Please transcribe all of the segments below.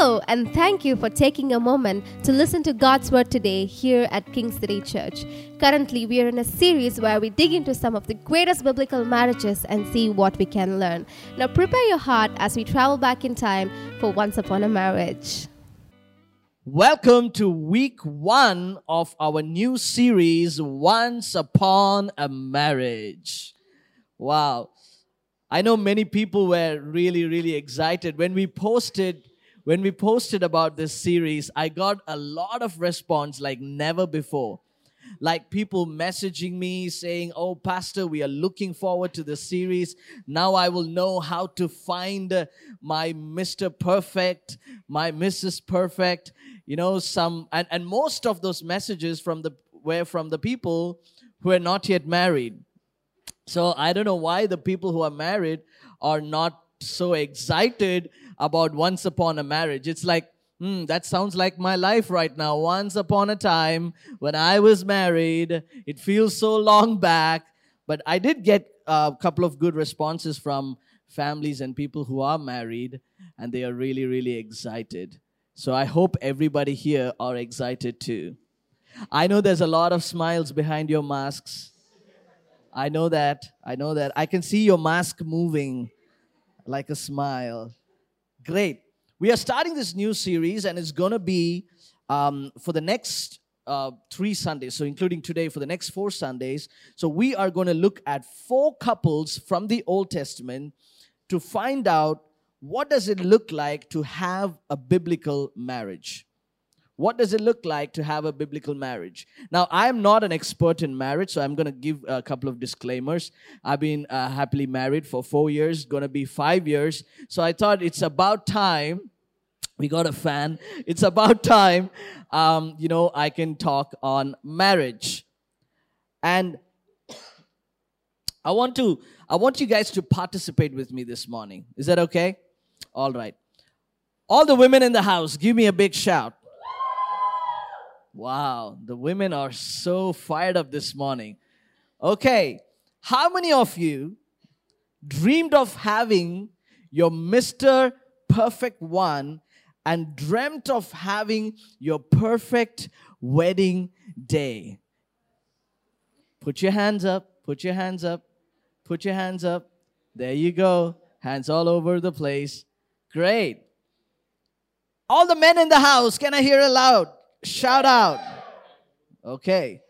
Hello, and thank you for taking a moment to listen to God's Word today here at King City Church. Currently, we are in a series where we dig into some of the greatest biblical marriages and see what we can learn. Now, prepare your heart as we travel back in time for Once Upon a Marriage. Welcome to week one of our new series, Once Upon a Marriage. Wow. I know many people were really, really excited. When we posted when we posted about this series, I got a lot of response like never before. Like people messaging me saying, Oh, Pastor, we are looking forward to the series. Now I will know how to find uh, my Mr. Perfect, my Mrs. Perfect. You know, some, and, and most of those messages from the, were from the people who are not yet married. So I don't know why the people who are married are not so excited about once upon a marriage. It's like, hmm, that sounds like my life right now. Once upon a time when I was married, it feels so long back. But I did get a couple of good responses from families and people who are married, and they are really, really excited. So I hope everybody here are excited too. I know there's a lot of smiles behind your masks. I know that. I know that. I can see your mask moving like a smile. Great. We are starting this new series, and it's going to be um, for the next uh, three Sundays, so including today for the next four Sundays. So we are going to look at four couples from the Old Testament to find out what does it look like to have a biblical marriage. What does it look like to have a biblical marriage? Now, I'm not an expert in marriage, so I'm going to give a couple of disclaimers. I've been uh, happily married for four years, going to be five years. So I thought it's about time. We got a fan. It's about time, um, you know, I can talk on marriage. And I want to, I want you guys to participate with me this morning. Is that okay? All right. All the women in the house, give me a big shout. Wow, the women are so fired up this morning. Okay, how many of you dreamed of having your Mr. Perfect One and dreamt of having your perfect wedding day? Put your hands up, put your hands up, put your hands up. There you go. Hands all over the place. Great. All the men in the house, can I hear it loud? Shout out. Okay.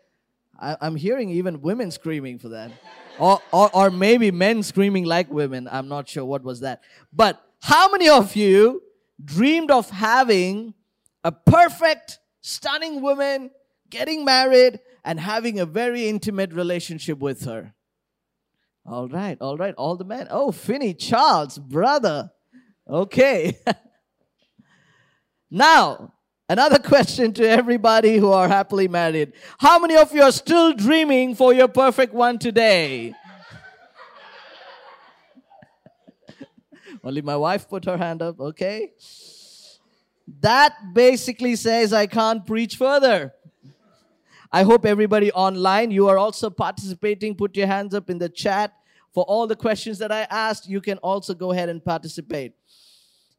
I, am hearing even women screaming for that. Or, or, or maybe men screaming like women. I'm not sure what was that. But how many of you dreamed of having a perfect, stunning woman, getting married, and having a very intimate relationship with her? All right, all right, all the men. Oh, Finney, Charles, brother. Okay. now, Another question to everybody who are happily married. How many of you are still dreaming for your perfect one today? Only my wife put her hand up, okay? That basically says I can't preach further. I hope everybody online, you are also participating. Put your hands up in the chat. For all the questions that I asked, you can also go ahead and participate.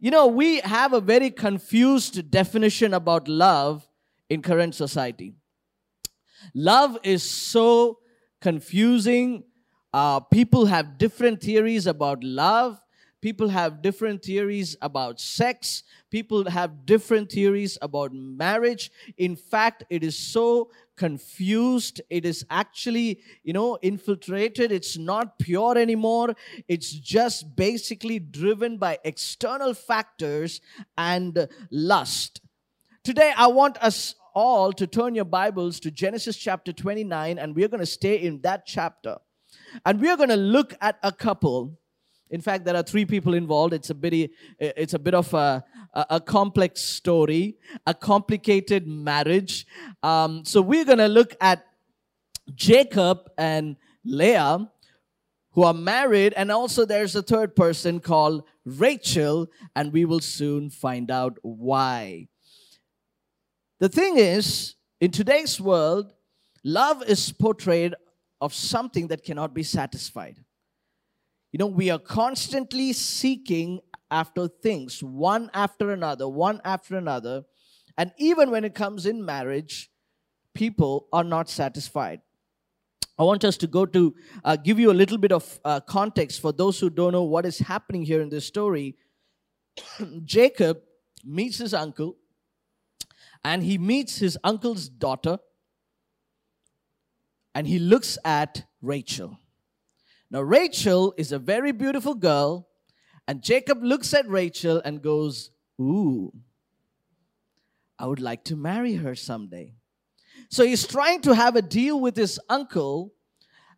You know, we have a very confused definition about love in current society. Love is so confusing. Uh, people have different theories about love. People have different theories about sex. People have different theories about marriage. In fact, it is so confused. It is actually, you know, infiltrated. It's not pure anymore. It's just basically driven by external factors and lust. Today, I want us all to turn your Bibles to Genesis chapter 29, and we're going to stay in that chapter. And we're going to look at a couple in fact, there are three people involved. It's a bit, it's a bit of a, a complex story, a complicated marriage. Um, so we're going to look at Jacob and Leah, who are married, and also there's a third person called Rachel, and we will soon find out why. The thing is, in today's world, love is portrayed of something that cannot be satisfied. You know, we are constantly seeking after things, one after another, one after another. And even when it comes in marriage, people are not satisfied. I want us to go to uh, give you a little bit of uh, context for those who don't know what is happening here in this story. Jacob meets his uncle, and he meets his uncle's daughter, and he looks at Rachel. Now, Rachel is a very beautiful girl, and Jacob looks at Rachel and goes, Ooh, I would like to marry her someday. So he's trying to have a deal with his uncle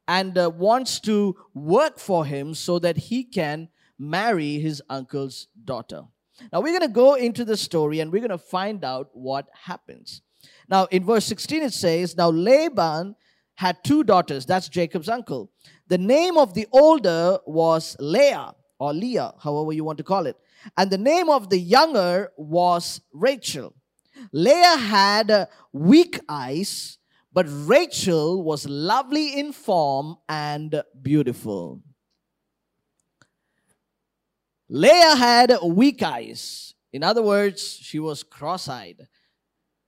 and uh, wants to work for him so that he can marry his uncle's daughter. Now we're going to go into the story and we're going to find out what happens. Now in verse 16 it says, Now Laban had two daughters, that's Jacob's uncle. The name of the older was Leah or Leah, however you want to call it. And the name of the younger was Rachel. Leah had uh, weak eyes, but Rachel was lovely in form and beautiful. Leah had weak eyes. In other words, she was cross eyed.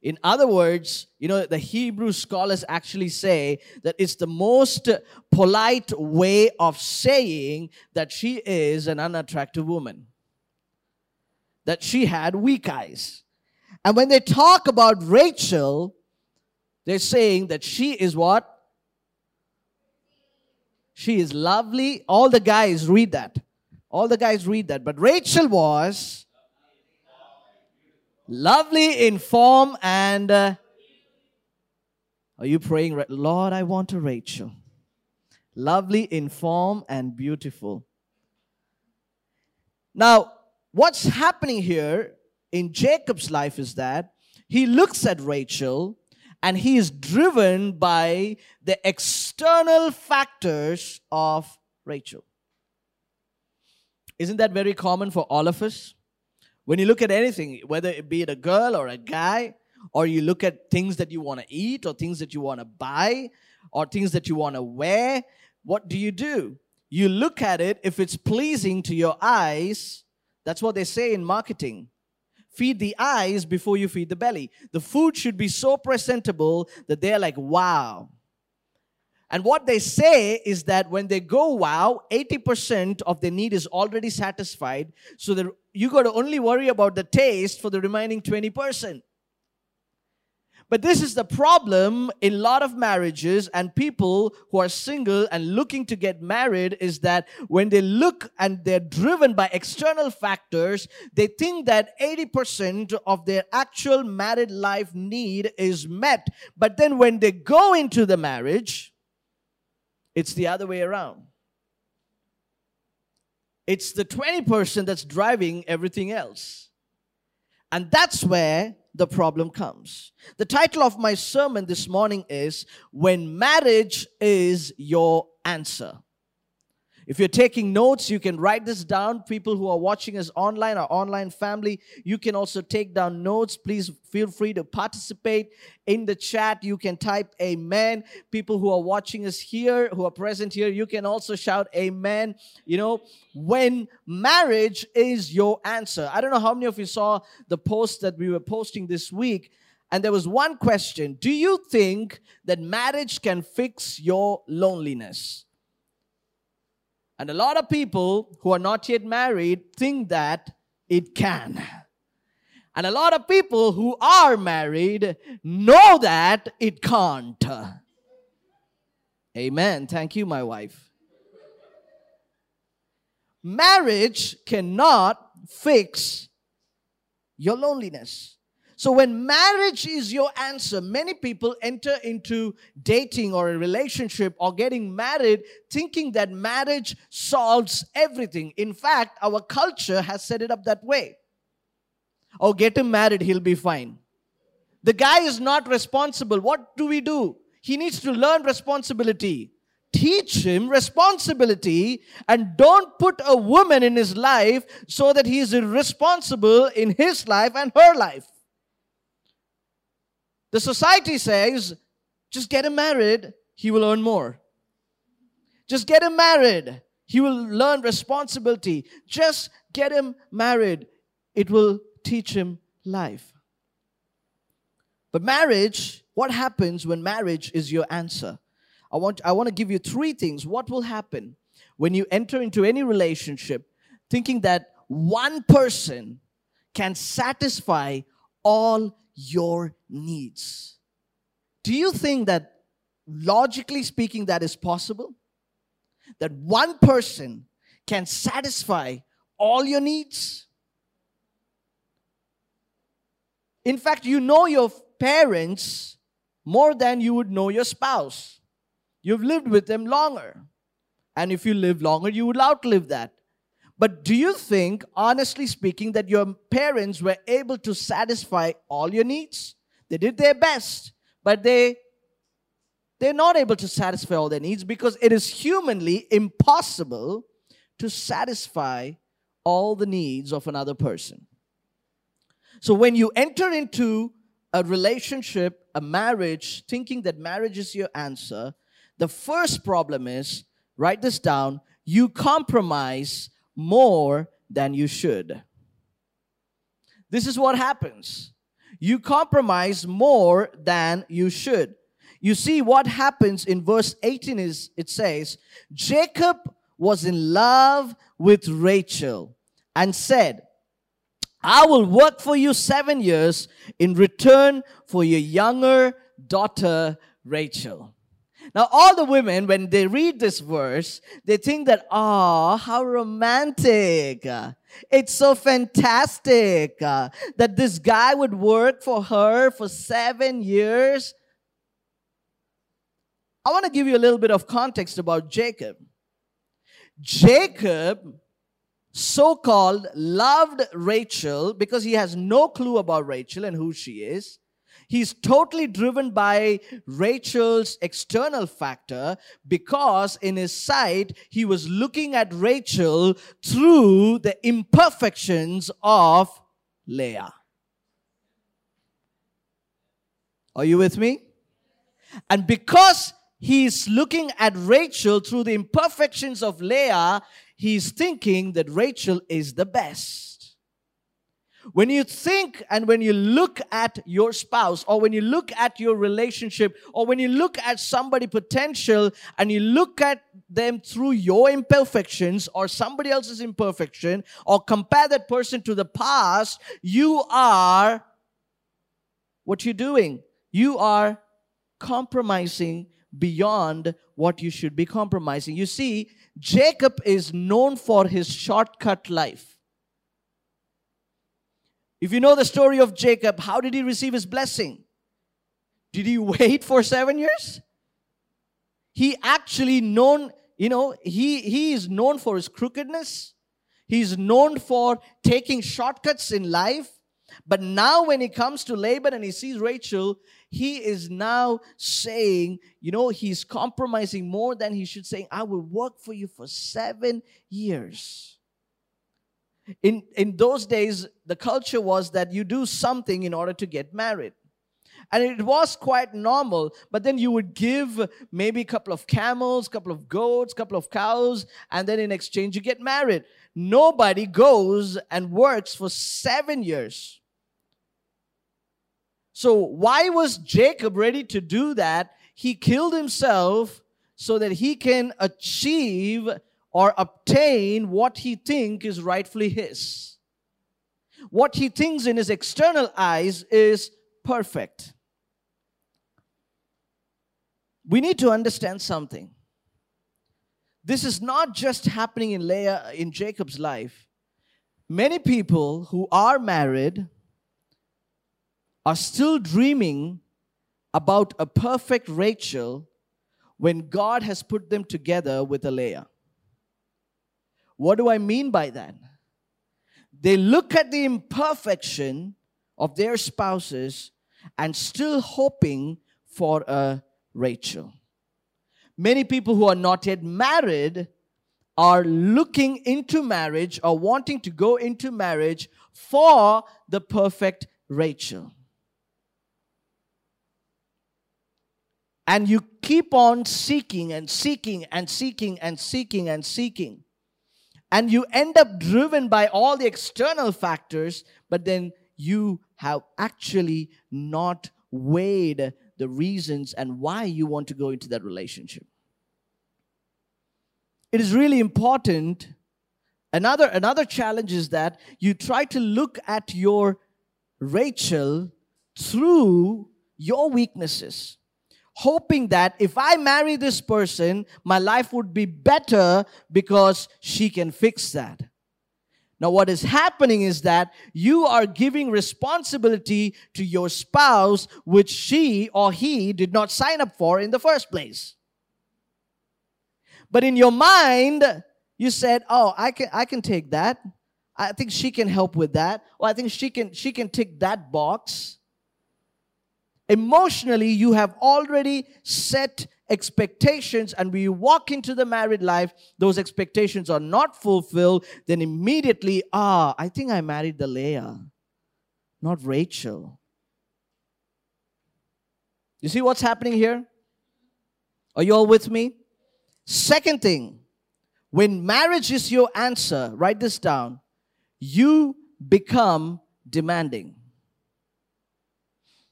In other words, you know, the Hebrew scholars actually say that it's the most polite way of saying that she is an unattractive woman, that she had weak eyes. And when they talk about Rachel, they're saying that she is what? She is lovely. All the guys read that. All the guys read that. But Rachel was lovely in form and. Uh, are you praying, Lord, I want a Rachel? Lovely in form and beautiful. Now, what's happening here in Jacob's life is that he looks at Rachel and he is driven by the external factors of Rachel. Isn't that very common for all of us? When you look at anything, whether it be it a girl or a guy, or you look at things that you want to eat, or things that you want to buy, or things that you want to wear, what do you do? You look at it, if it's pleasing to your eyes, that's what they say in marketing. Feed the eyes before you feed the belly. The food should be so presentable that they're like, wow. And what they say is that when they go wow, 80% of their need is already satisfied. So that you got to only worry about the taste for the remaining 20%. But this is the problem in a lot of marriages and people who are single and looking to get married is that when they look and they're driven by external factors, they think that 80% of their actual married life need is met. But then when they go into the marriage, it's the other way around. It's the 20% that's driving everything else. And that's where the problem comes. The title of my sermon this morning is When Marriage is Your Answer. If you're taking notes, you can write this down. People who are watching us online, our online family, you can also take down notes. Please feel free to participate in the chat. You can type amen. People who are watching us here, who are present here, you can also shout amen. You know, when marriage is your answer. I don't know how many of you saw the post that we were posting this week. And there was one question Do you think that marriage can fix your loneliness? And a lot of people who are not yet married think that it can. And a lot of people who are married know that it can't. Amen. Thank you, my wife. Marriage cannot fix your loneliness. So when marriage is your answer, many people enter into dating or a relationship or getting married thinking that marriage solves everything. In fact, our culture has set it up that way. Oh, get him married, he'll be fine. The guy is not responsible. What do we do? He needs to learn responsibility. Teach him responsibility and don't put a woman in his life so that he is irresponsible in his life and her life. The society says, just get him married, he will earn more. Just get him married, he will learn responsibility. Just get him married, it will teach him life. But marriage, what happens when marriage is your answer? I want, I want to give you three things. What will happen when you enter into any relationship thinking that one person can satisfy all your needs? Do you think that, logically speaking, that is possible? That one person can satisfy all your needs? In fact, you know your parents more than you would know your spouse. You've lived with them longer. And if you live longer, you would outlive that. But do you think, honestly speaking, that your parents were able to satisfy all your needs? They did their best, but they they're not able to satisfy all their needs because it is humanly impossible to satisfy all the needs of another person. So when you enter into a relationship, a marriage, thinking that marriage is your answer, the first problem is write this down you compromise more than you should. This is what happens. You compromise more than you should. You see, what happens in verse 18 is it says, Jacob was in love with Rachel and said, I will work for you seven years in return for your younger daughter, Rachel. Now, all the women, when they read this verse, they think that, oh, how romantic. It's so fantastic that this guy would work for her for seven years. I want to give you a little bit of context about Jacob. Jacob, so called, loved Rachel because he has no clue about Rachel and who she is. He's totally driven by Rachel's external factor because in his sight, he was looking at Rachel through the imperfections of Leah. Are you with me? And because he's looking at Rachel through the imperfections of Leah, he's thinking that Rachel is the best. When you think and when you look at your spouse or when you look at your relationship or when you look at somebody potential and you look at them through your imperfections or somebody else's imperfection or compare that person to the past, you are what you're doing. You are compromising beyond what you should be compromising. You see, Jacob is known for his shortcut life. If you know the story of Jacob, how did he receive his blessing? Did he wait for seven years? He actually known, you know, he, he is known for his crookedness. He's known for taking shortcuts in life. But now, when he comes to Laban and he sees Rachel, he is now saying, you know, he's compromising more than he should, saying, I will work for you for seven years. In, in those days, the culture was that you do something in order to get married. And it was quite normal, but then you would give maybe a couple of camels, a couple of goats, a couple of cows, and then in exchange you get married. Nobody goes and works for seven years. So, why was Jacob ready to do that? He killed himself so that he can achieve or obtain what he thinks is rightfully his. What he thinks in his external eyes is perfect. We need to understand something. This is not just happening in Leah in Jacob's life. Many people who are married are still dreaming about a perfect Rachel when God has put them together with a Leah. What do I mean by that? They look at the imperfection of their spouses and still hoping for a Rachel. Many people who are not yet married are looking into marriage or wanting to go into marriage for the perfect Rachel. And you keep on seeking and seeking and seeking and seeking and seeking and you end up driven by all the external factors, but then you have actually not weighed the reasons and why you want to go into that relationship. It is really important. Another, another challenge is that you try to look at your Rachel through your weaknesses hoping that if I marry this person, my life would be better because she can fix that. Now, what is happening is that you are giving responsibility to your spouse, which she or he did not sign up for in the first place. But in your mind, you said, "Oh, I can, I can take that. I think she can help with that. Or I think she can, she can tick that box." Emotionally you have already set expectations and you walk into the married life those expectations are not fulfilled then immediately ah i think i married the leah not rachel. You see what's happening here? Are you all with me? Second thing when marriage is your answer write this down you become demanding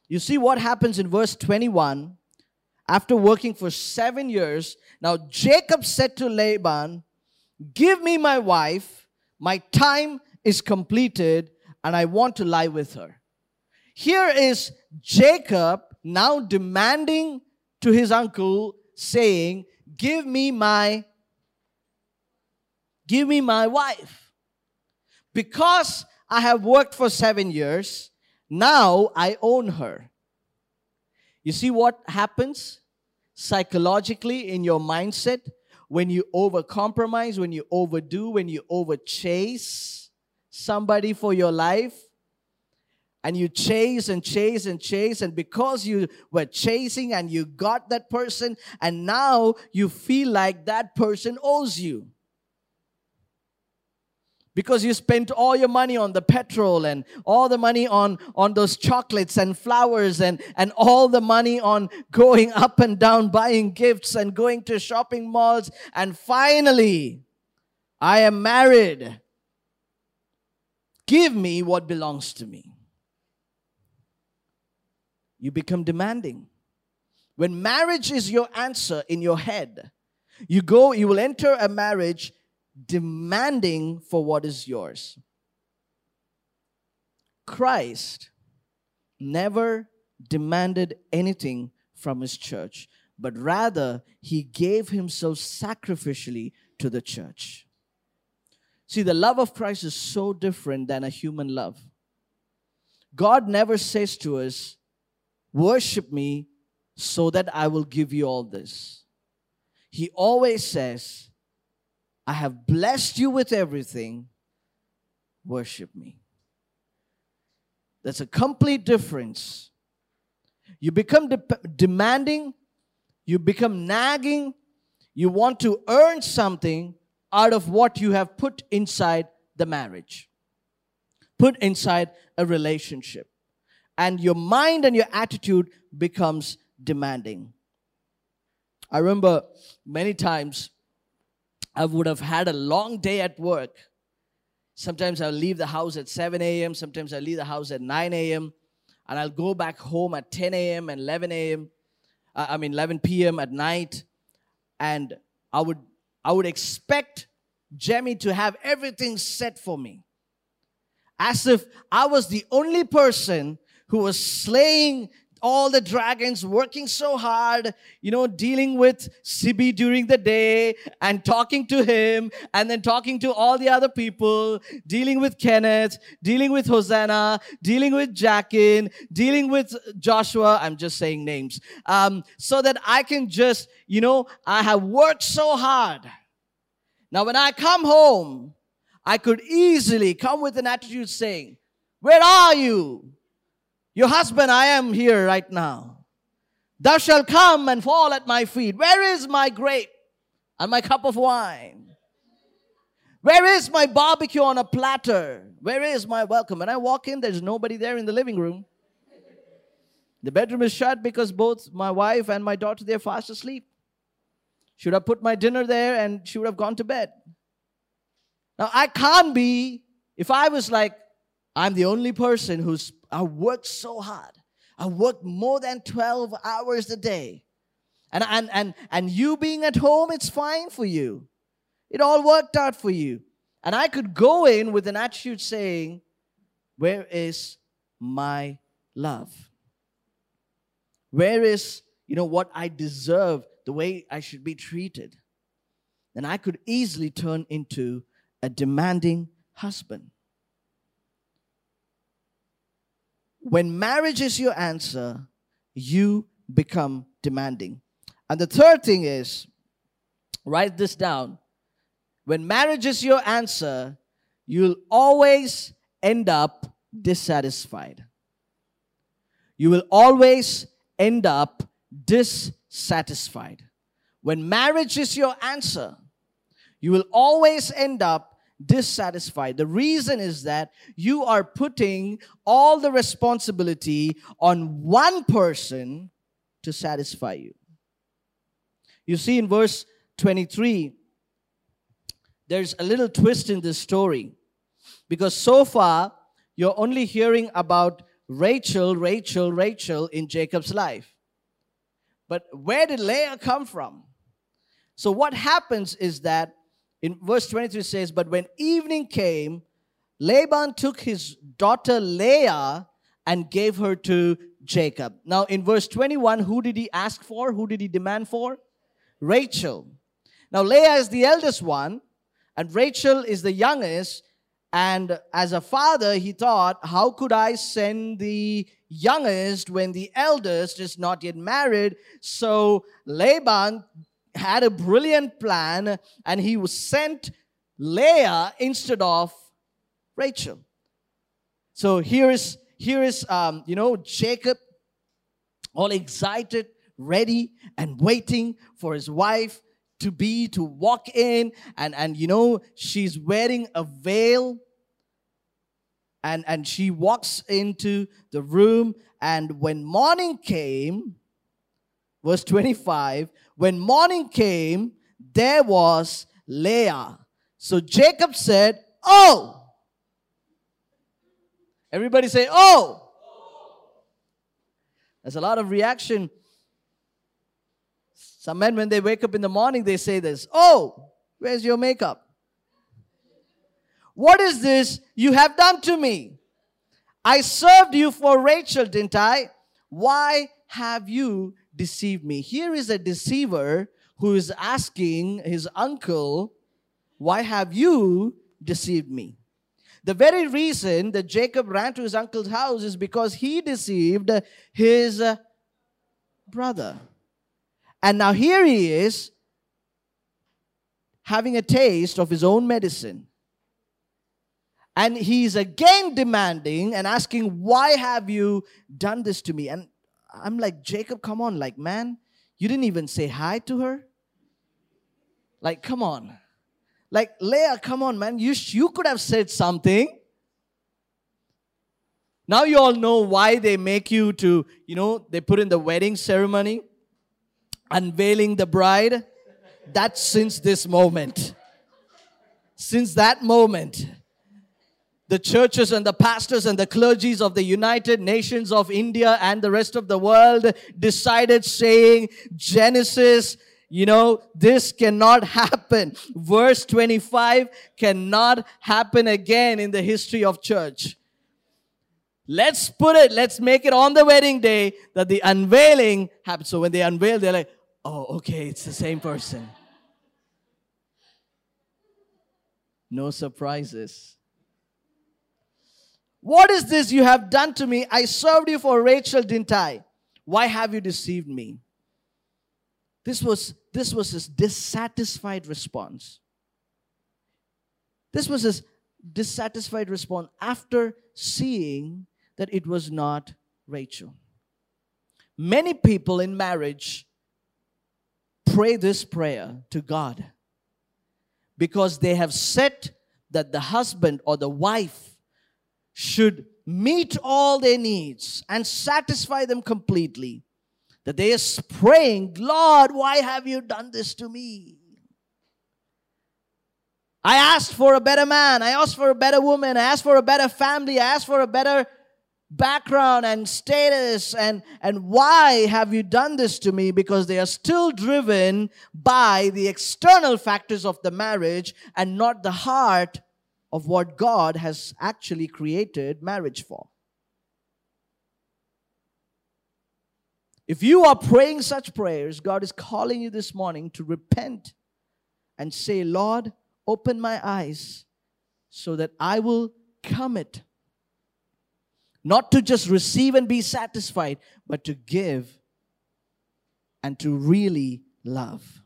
you see what happens in verse 21. After working for seven years, now Jacob said to Laban, Give me my wife, my time is completed, and I want to lie with her. Here is Jacob now demanding to his uncle, saying, Give me my give me my wife. Because I have worked for seven years, now I own her. You see what happens psychologically in your mindset when you overcompromise, when you overdo, when you overchase somebody for your life? and you chase and chase and chase and because you were chasing and you got that person and now you feel like that person owes you because you spent all your money on the petrol and all the money on on those chocolates and flowers and and all the money on going up and down buying gifts and going to shopping malls. And finally i am married. Give me what belongs to me. You become demanding. When marriage is your answer in your head you go you will enter a marriage demanding for what is yours. Christ never demanded anything from his church, but rather he gave himself sacrificially to the church. See, the love of Christ is so different than a human love. God never says to us, Worship me so that I will give you all this. He always says, I have blessed you with everything. Worship me. That's a complete difference. You become de- demanding, you become nagging, you want to earn something out of what you have put inside the marriage, put inside a relationship. And your mind and your attitude becomes demanding. I remember many times I would have had a long day at work. Sometimes I'll leave the house at 7 a.m., sometimes I leave the house at 9 a.m., and I'll go back home at 10 a.m. and 11 a.m. Uh, I mean 11 p.m. at night, and I would I would expect Jemmy to have everything set for me, as if I was the only person who was slaying all the dragons working so hard, you know, dealing with Sibi during the day and talking to him and then talking to all the other people, dealing with Kenneth, dealing with Hosanna, dealing with Jackin, dealing with Joshua. I'm just saying names. Um, so that I can just, you know, I have worked so hard. Now, when I come home, I could easily come with an attitude saying, Where are you? Your husband, I am here right now. Thou shalt come and fall at my feet. Where is my grape and my cup of wine? Where is my barbecue on a platter? Where is my welcome? When I walk in, there's nobody there in the living room. The bedroom is shut because both my wife and my daughter they're fast asleep. Should have put my dinner there and she would have gone to bed. Now, I can't be, if I was like, I'm the only person who's, I worked so hard. I worked more than 12 hours a day. And, and, and, and you being at home, it's fine for you. It all worked out for you. And I could go in with an attitude saying, Where is my love? Where is, you know, what I deserve, the way I should be treated? Then I could easily turn into a demanding husband. When marriage is your answer, you become demanding. And the third thing is, write this down. When marriage is your answer, you'll always end up dissatisfied. You will always end up dissatisfied. When marriage is your answer, you will always end up dissatisfied. The reason is that you are putting all the responsibility on one person to satisfy you. You see in verse 23, there's a little twist in this story because so far you're only hearing about Rachel, Rachel, Rachel in Jacob's life. But where did Leah come from? So, what happens is that in verse 23 says, But when evening came, Laban took his daughter Leah and gave her to Jacob. Now, in verse 21, who did he ask for? Who did he demand for? Rachel. Now, Leah is the eldest one, and Rachel is the youngest. And as a father, he thought, How could I send the youngest when the eldest is not yet married? So Laban had a brilliant plan and he was sent Leah instead of Rachel. So here is here is um, you know Jacob all excited, ready and waiting for his wife to be to walk in. And and you know she's wearing a veil. And and she walks into the room. And when morning came verse 25 when morning came there was leah. So jacob said oh. Everybody say oh. There's a lot of reaction. Some men when they wake up in the morning they say this oh where's your makeup? What is this you have done to me? I served you for rachel didn't i? Why have you deceived me. Here is a deceiver who is asking his uncle, Why have you deceived me? The very reason that Jacob ran to his uncle's house is because he deceived his brother. And now here he is having a taste of his own medicine. And he's again demanding and asking, Why have you done this to me? And I'm like, Jacob, come on, like, man, you didn't even say hi to her. Like, come on. Like, Leah, come on, man, you, you could have said something. Now you all know why they make you to, you know, they put in the wedding ceremony, unveiling the bride. That's since this moment. Since that moment the churches and the pastors and the clergies of the United Nations of India and the rest of the world decided saying, Genesis, you know, this cannot happen. Verse 25 cannot happen again in the history of church. Let's put it, let's make it on the wedding day that the unveiling happens. So when they unveil, they're like, oh, okay, it's the same person. No surprises. What is this you have done to me? I served you for Rachel, didn't I? Why have you deceived me? This was, this was his dissatisfied response. This was his dissatisfied response after seeing that it was not Rachel. Many people in marriage pray this prayer to God because they have set that the husband or the wife should meet all their needs and satisfy them completely. That they are praying, Lord, why have you done this to me? I asked for a better man. I asked for a better woman. I asked for a better family. I asked for a better background and status. And, and why have you done this to me? Because they are still driven by the external factors of the marriage and not the heart of what God has actually created marriage for. If you are praying such prayers, God is calling you this morning to repent and say, Lord, open my eyes so that I will commit not to just receive and be satisfied, but to give and to really love.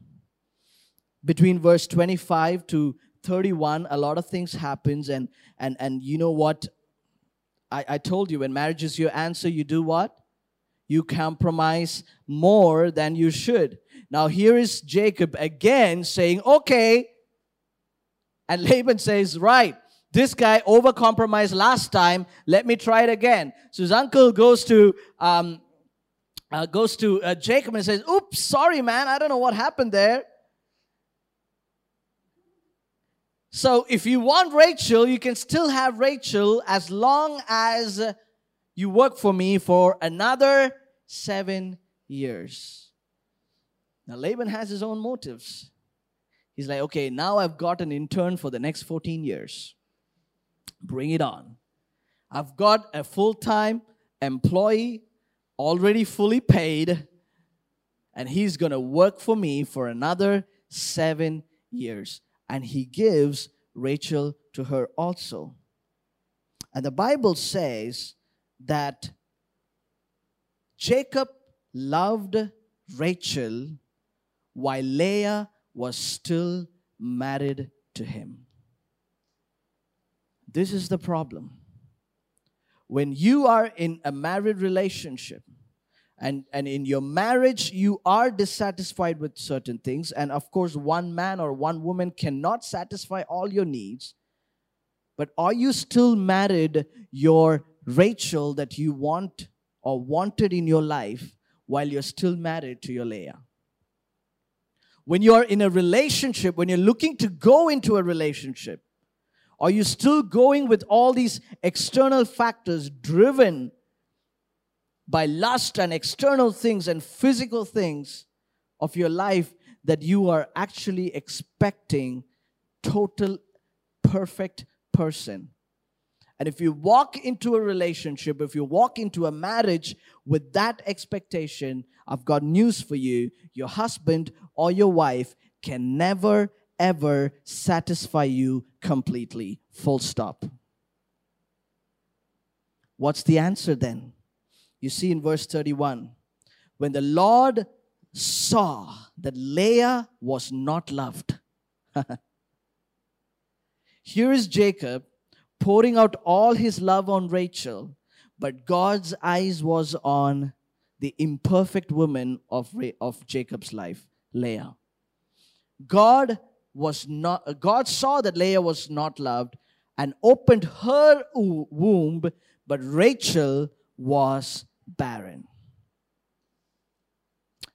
Between verse 25 to 31, a lot of things happens, and and and you know what? I, I told you when marriage is your answer, you do what? You compromise more than you should. Now here is Jacob again saying, okay, and Laban says, Right, this guy overcompromised last time. Let me try it again. So his uncle goes to um, uh, goes to uh, Jacob and says, "Oops, sorry, man. I don't know what happened there." So if you want Rachel, you can still have Rachel as long as you work for me for another seven years. Now Laban has his own motives. He's like, okay, now I've got an intern for the next 14 years. Bring it on. I've got a full time employee already fully paid, and he's going to work for me for another seven years. And he gives Rachel to her also. And the Bible says that Jacob loved Rachel while Leah was still married to him. This is the problem. When you are in a married relationship, and, and in your marriage, you are dissatisfied with certain things, and of course, one man or one woman cannot satisfy all your needs. But are you still married your Rachel that you want or wanted in your life while you're still married to your Leah? when you're in a relationship, when you're looking to go into a relationship, are you still going with all these external factors driven by lust and external things and physical things of your life that you are actually expecting total perfect person? And if you walk into a relationship, if you walk into a marriage with that expectation, I've got news for you. Your husband or your wife can never, ever satisfy you completely. Full stop. What's the answer then? You see in verse 31 when the Lord saw that Leah was not loved. Here is Jacob pouring out all his love on Rachel, but God's eyes was on the imperfect woman of, of Jacob's life, Leah. God was not God saw that Leah was not loved and opened her womb, but Rachel was barren.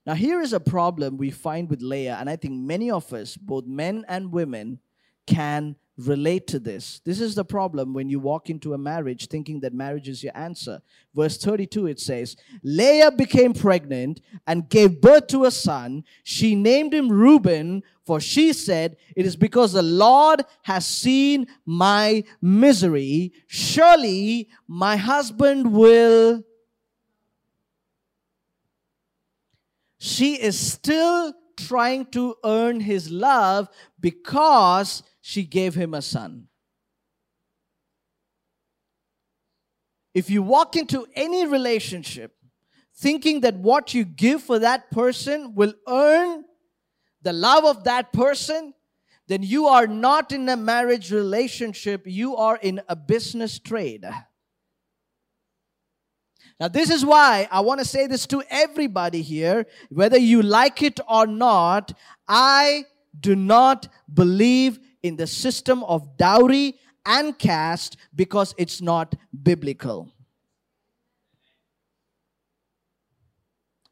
Now, here is a problem we find with Leah, and I think many of us, both men and women, can relate to this. This is the problem when you walk into a marriage thinking that marriage is your answer. Verse 32 it says, Leah became pregnant and gave birth to a son. She named him Reuben, for she said, It is because the Lord has seen my misery. Surely my husband will. She is still trying to earn his love because she gave him a son. If you walk into any relationship thinking that what you give for that person will earn the love of that person, then you are not in a marriage relationship, you are in a business trade. Now, this is why I want to say this to everybody here, whether you like it or not. I do not believe in the system of dowry and caste because it's not biblical.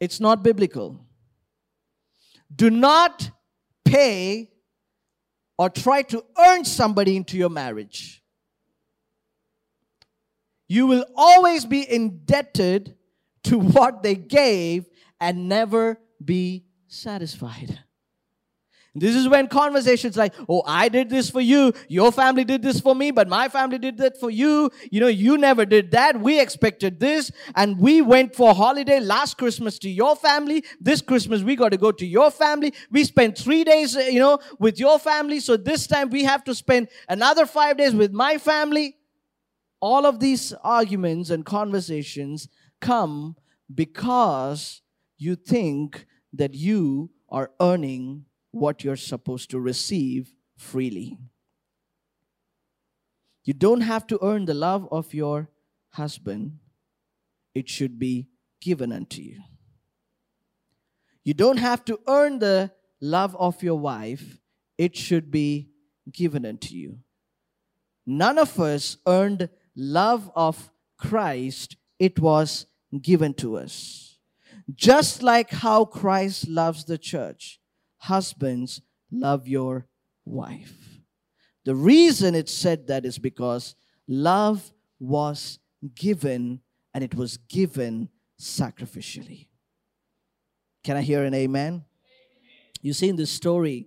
It's not biblical. Do not pay or try to earn somebody into your marriage. You will always be indebted to what they gave and never be satisfied. This is when conversations like, oh, I did this for you, your family did this for me, but my family did that for you. You know, you never did that. We expected this, and we went for holiday last Christmas to your family. This Christmas, we got to go to your family. We spent three days, you know, with your family, so this time we have to spend another five days with my family. All of these arguments and conversations come because you think that you are earning what you're supposed to receive freely. You don't have to earn the love of your husband, it should be given unto you. You don't have to earn the love of your wife, it should be given unto you. None of us earned love of Christ, it was given to us. Just like how Christ loves the church, husbands, love your wife. The reason it said that is because love was given and it was given sacrificially. Can I hear an amen? amen? You see, in this story,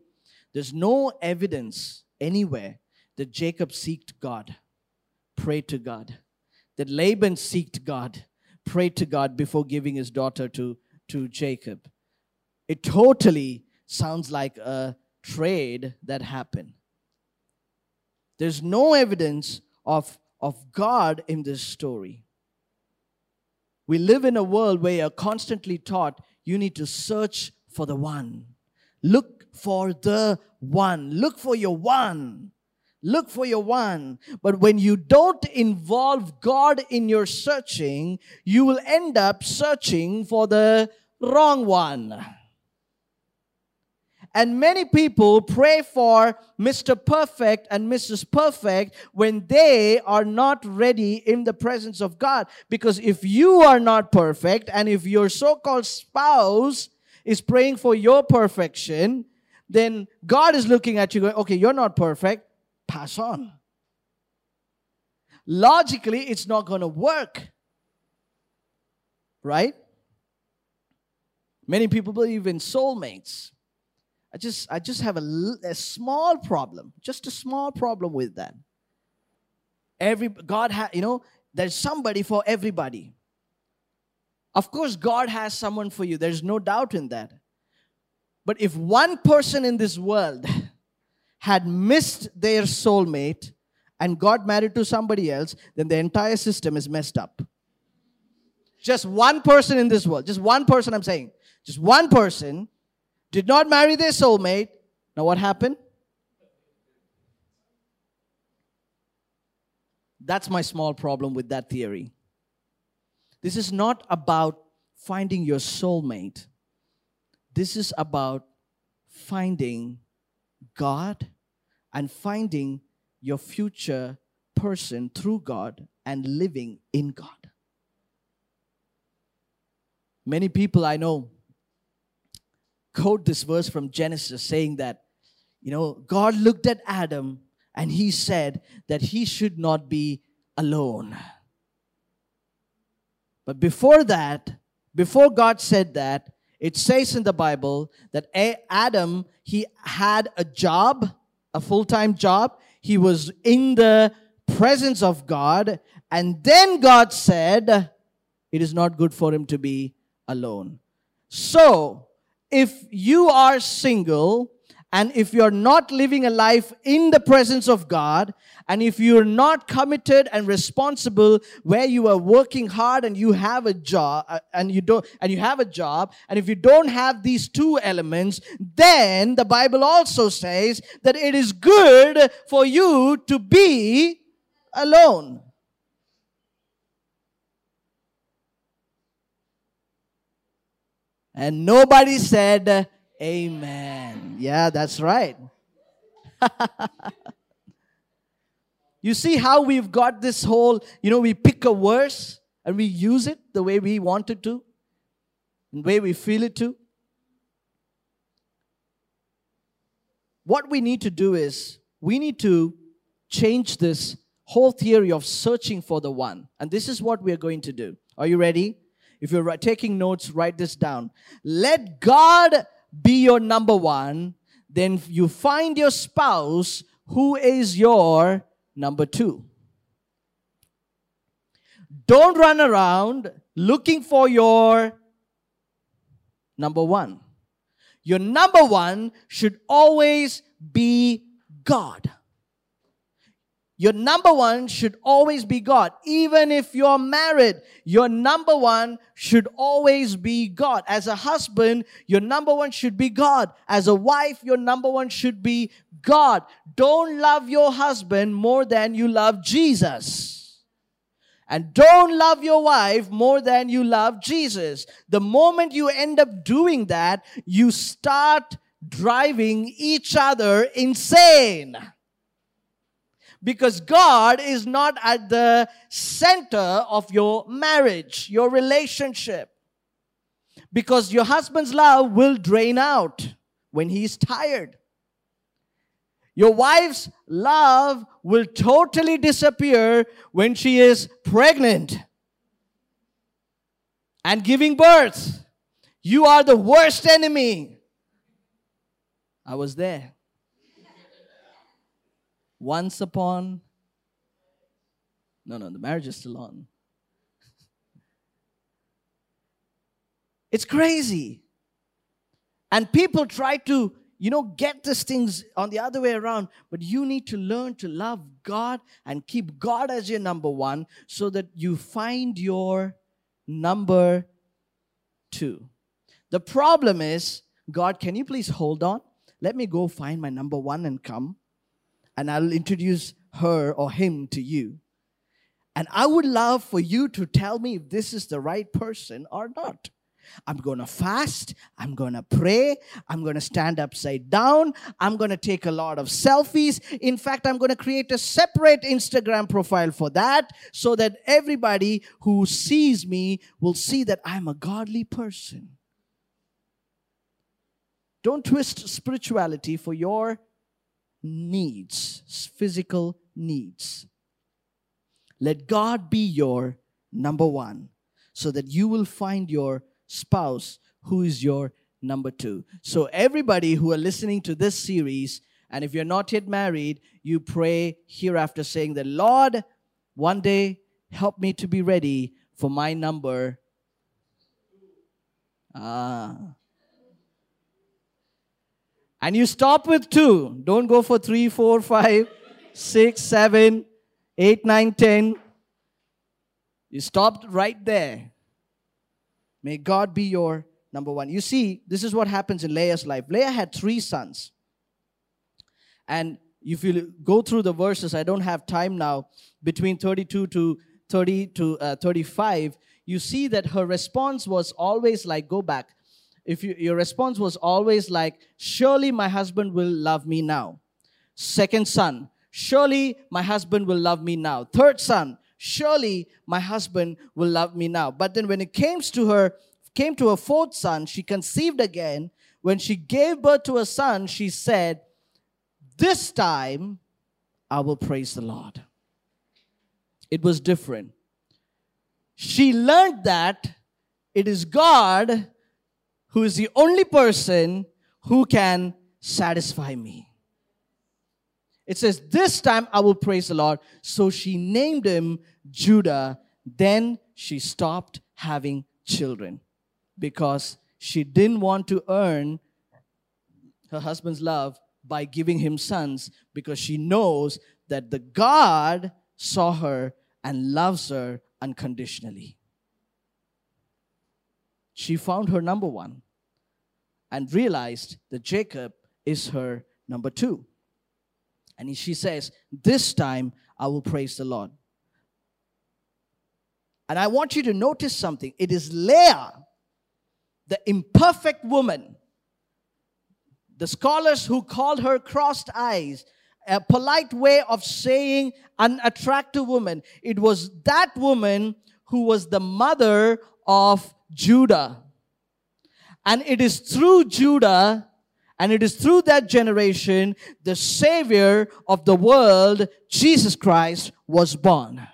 there's no evidence anywhere that Jacob seeked God, prayed to God, that Laban seeked God, prayed to God before giving his daughter to, to Jacob. It totally sounds like a trade that happened. There's no evidence of, of God in this story. We live in a world where you're constantly taught you need to search for the one. Look for the one. Look for your one. Look for your one. But when you don't involve God in your searching, you will end up searching for the wrong one. And many people pray for Mr. Perfect and Mrs. Perfect when they are not ready in the presence of God. Because if you are not perfect and if your so called spouse is praying for your perfection, then God is looking at you going, okay, you're not perfect, pass on. Logically, it's not going to work. Right? Many people believe in soulmates. I just, I just have a, a small problem, just a small problem with that. Every God has, you know, there's somebody for everybody. Of course, God has someone for you. There's no doubt in that. But if one person in this world had missed their soulmate and got married to somebody else, then the entire system is messed up. Just one person in this world, just one person, I'm saying, just one person did not marry their soulmate. Now, what happened? That's my small problem with that theory. This is not about finding your soulmate, this is about finding God and finding your future person through God and living in God. Many people I know quote this verse from Genesis saying that, you know, God looked at Adam and he said that he should not be alone. But before that, before God said that, it says in the Bible that Adam, he had a job, a full time job. He was in the presence of God. And then God said, it is not good for him to be alone. So, if you are single and if you're not living a life in the presence of God, and if you're not committed and responsible where you are working hard and you have a job uh, and you don't and you have a job and if you don't have these two elements then the bible also says that it is good for you to be alone And nobody said, Amen. Yeah, that's right. you see how we've got this whole, you know, we pick a verse and we use it the way we want it to, the way we feel it to. what we need to do is we need to change this whole theory of searching for the one. And this is what we are going to do. Are you ready? If you're taking notes, write this down. Let God be your number one, then you find your spouse who is your number two. Don't run around looking for your number one. Your number one should always be God. Your number one should always be God. Even if you're married, your number one should always be God. As a husband, your number one should be God. As a wife, your number one should be God. Don't love your husband more than you love Jesus. And don't love your wife more than you love Jesus. The moment you end up doing that, you start driving each other insane because God is not at the center of your marriage, your relationship. Because your husband's love will drain out when he's tired. Your wife's love will totally disappear when she is pregnant and giving birth. You are the worst enemy. I was there. Once upon. No, no, the marriage is still on. It's crazy. And people try to, you know, get these things on the other way around. But you need to learn to love God and keep God as your number one so that you find your number two. The problem is, God, can you please hold on? Let me go find my number one and come and I'll introduce her or him to you. And I would love for you to tell me if this is the right person or not. I'm going to fast. I'm going to pray. I'm going to stand upside down. I'm going to take a lot of selfies. In fact, I'm going to create a separate Instagram profile for that so that everybody who sees me will see that I'm a godly person. Don't twist spirituality for your needs, physical needs. Let God be your number one so that you will find your spouse who is your number two. So, everybody who are listening to this series, and if you're not yet married, you pray hereafter saying that, Lord, one day help me to be ready for my number. Ah. And you stop with two. Don't go for three, four, five, six, seven, eight, nine, ten. You stopped right there. May God be your number one. You see, this is what happens in Leah's life. Leah had three sons. And if you go through the verses, I don't have time now, between 32 to 30 to uh, 35, you see that her response was always like, go back if you, your response was always like, Surely my husband will love me now. Second son, Surely my husband will love me now. Third son, Surely my husband will love me now. But then when it came to her, came to her fourth son, she conceived again. When she gave birth to a son, she said, This time I will praise the Lord. It was different. She learned that it is God who is the only person who can satisfy me. It says, This time I will praise the Lord. So she named him Judah. Then she stopped having children because she didn't want to earn her husband's love by giving him sons because she knows that the God saw her and loves her unconditionally. She found her number one and realized that Jacob is her number two. And she says, This time I will praise the Lord. And I want you to notice something. It is Leah, the imperfect woman, the scholars who called her crossed eyes, a polite way of saying unattractive woman. It was that woman who was the mother of Judah. And it is through Judah And it is through that generation the Savior of the world, Jesus Christ, was born.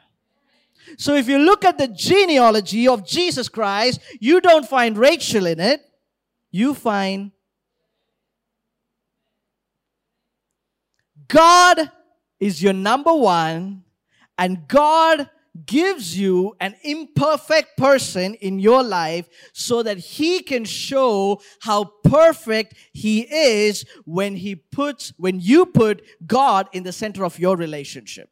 So if you look at the genealogy of Jesus Christ, you don't find Rachel in it, you find God is your number one, and God gives you an imperfect person in your life so that he can show how perfect he is when he puts when you put God in the center of your relationship.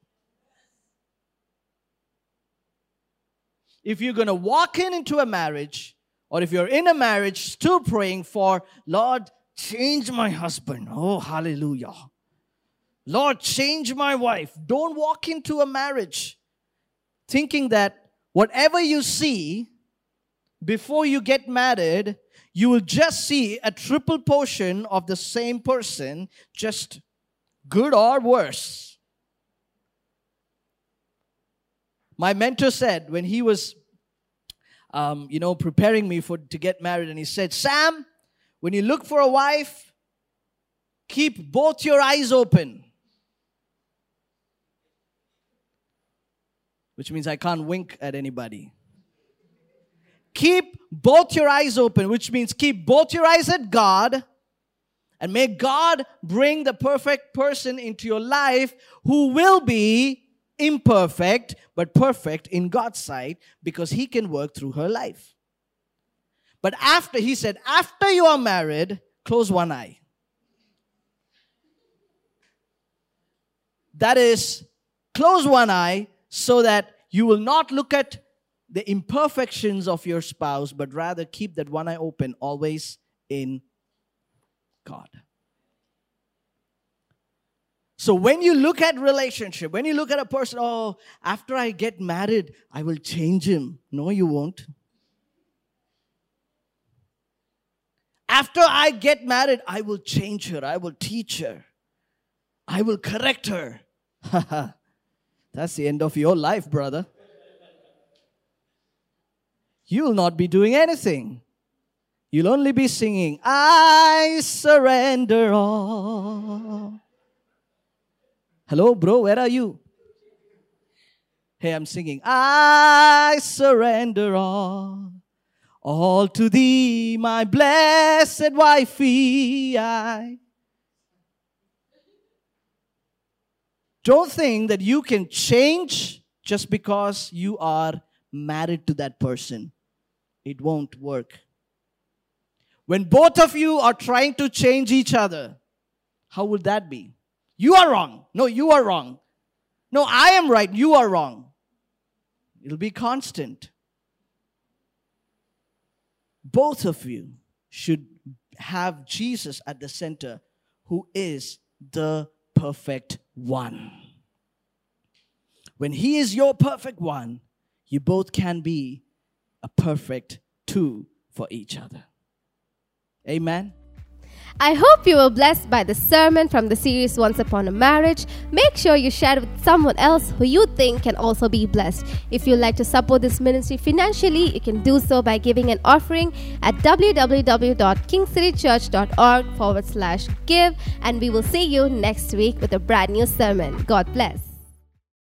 If you're going to walk in into a marriage or if you're in a marriage still praying for Lord change my husband. Oh hallelujah. Lord change my wife. Don't walk into a marriage thinking that whatever you see before you get married, you will just see a triple portion of the same person, just good or worse. My mentor said when he was, um, you know, preparing me for to get married, and he said, "Sam, when you look for a wife, keep both your eyes open." Which means I can't wink at anybody. Keep both your eyes open, which means keep both your eyes at God, and may God bring the perfect person into your life who will be imperfect, but perfect in God's sight because He can work through her life. But after, He said, after you are married, close one eye. That is, close one eye so that you will not look at the imperfections of your spouse, but rather keep that one eye open always in God. So when you look at relationship, when you look at a person, oh, after I get married, I will change him. No, you won't. After I get married, I will change her. I will teach her. I will correct her. That's the end of your life, brother. You'll not be doing anything. You'll only be singing, I surrender all. Hello, bro, where are you? Hey, I'm singing, I surrender all. All to thee, my blessed wifey, I Don't think that you can change just because you are married to that person. It won't work. When both of you are trying to change each other, how would that be? You are wrong. No, you are wrong. No, I am right. You are wrong. It'll be constant. Both of you should have Jesus at the center, who is the perfect one. When He is your perfect one, you both can be a perfect two for each other. Amen. I hope you were blessed by the sermon from the series Once Upon a Marriage. Make sure you share it with someone else who you think can also be blessed. If you'd like to support this ministry financially, you can do so by giving an offering at www.kingcitychurch.org forward slash give. And we will see you next week with a brand new sermon. God bless.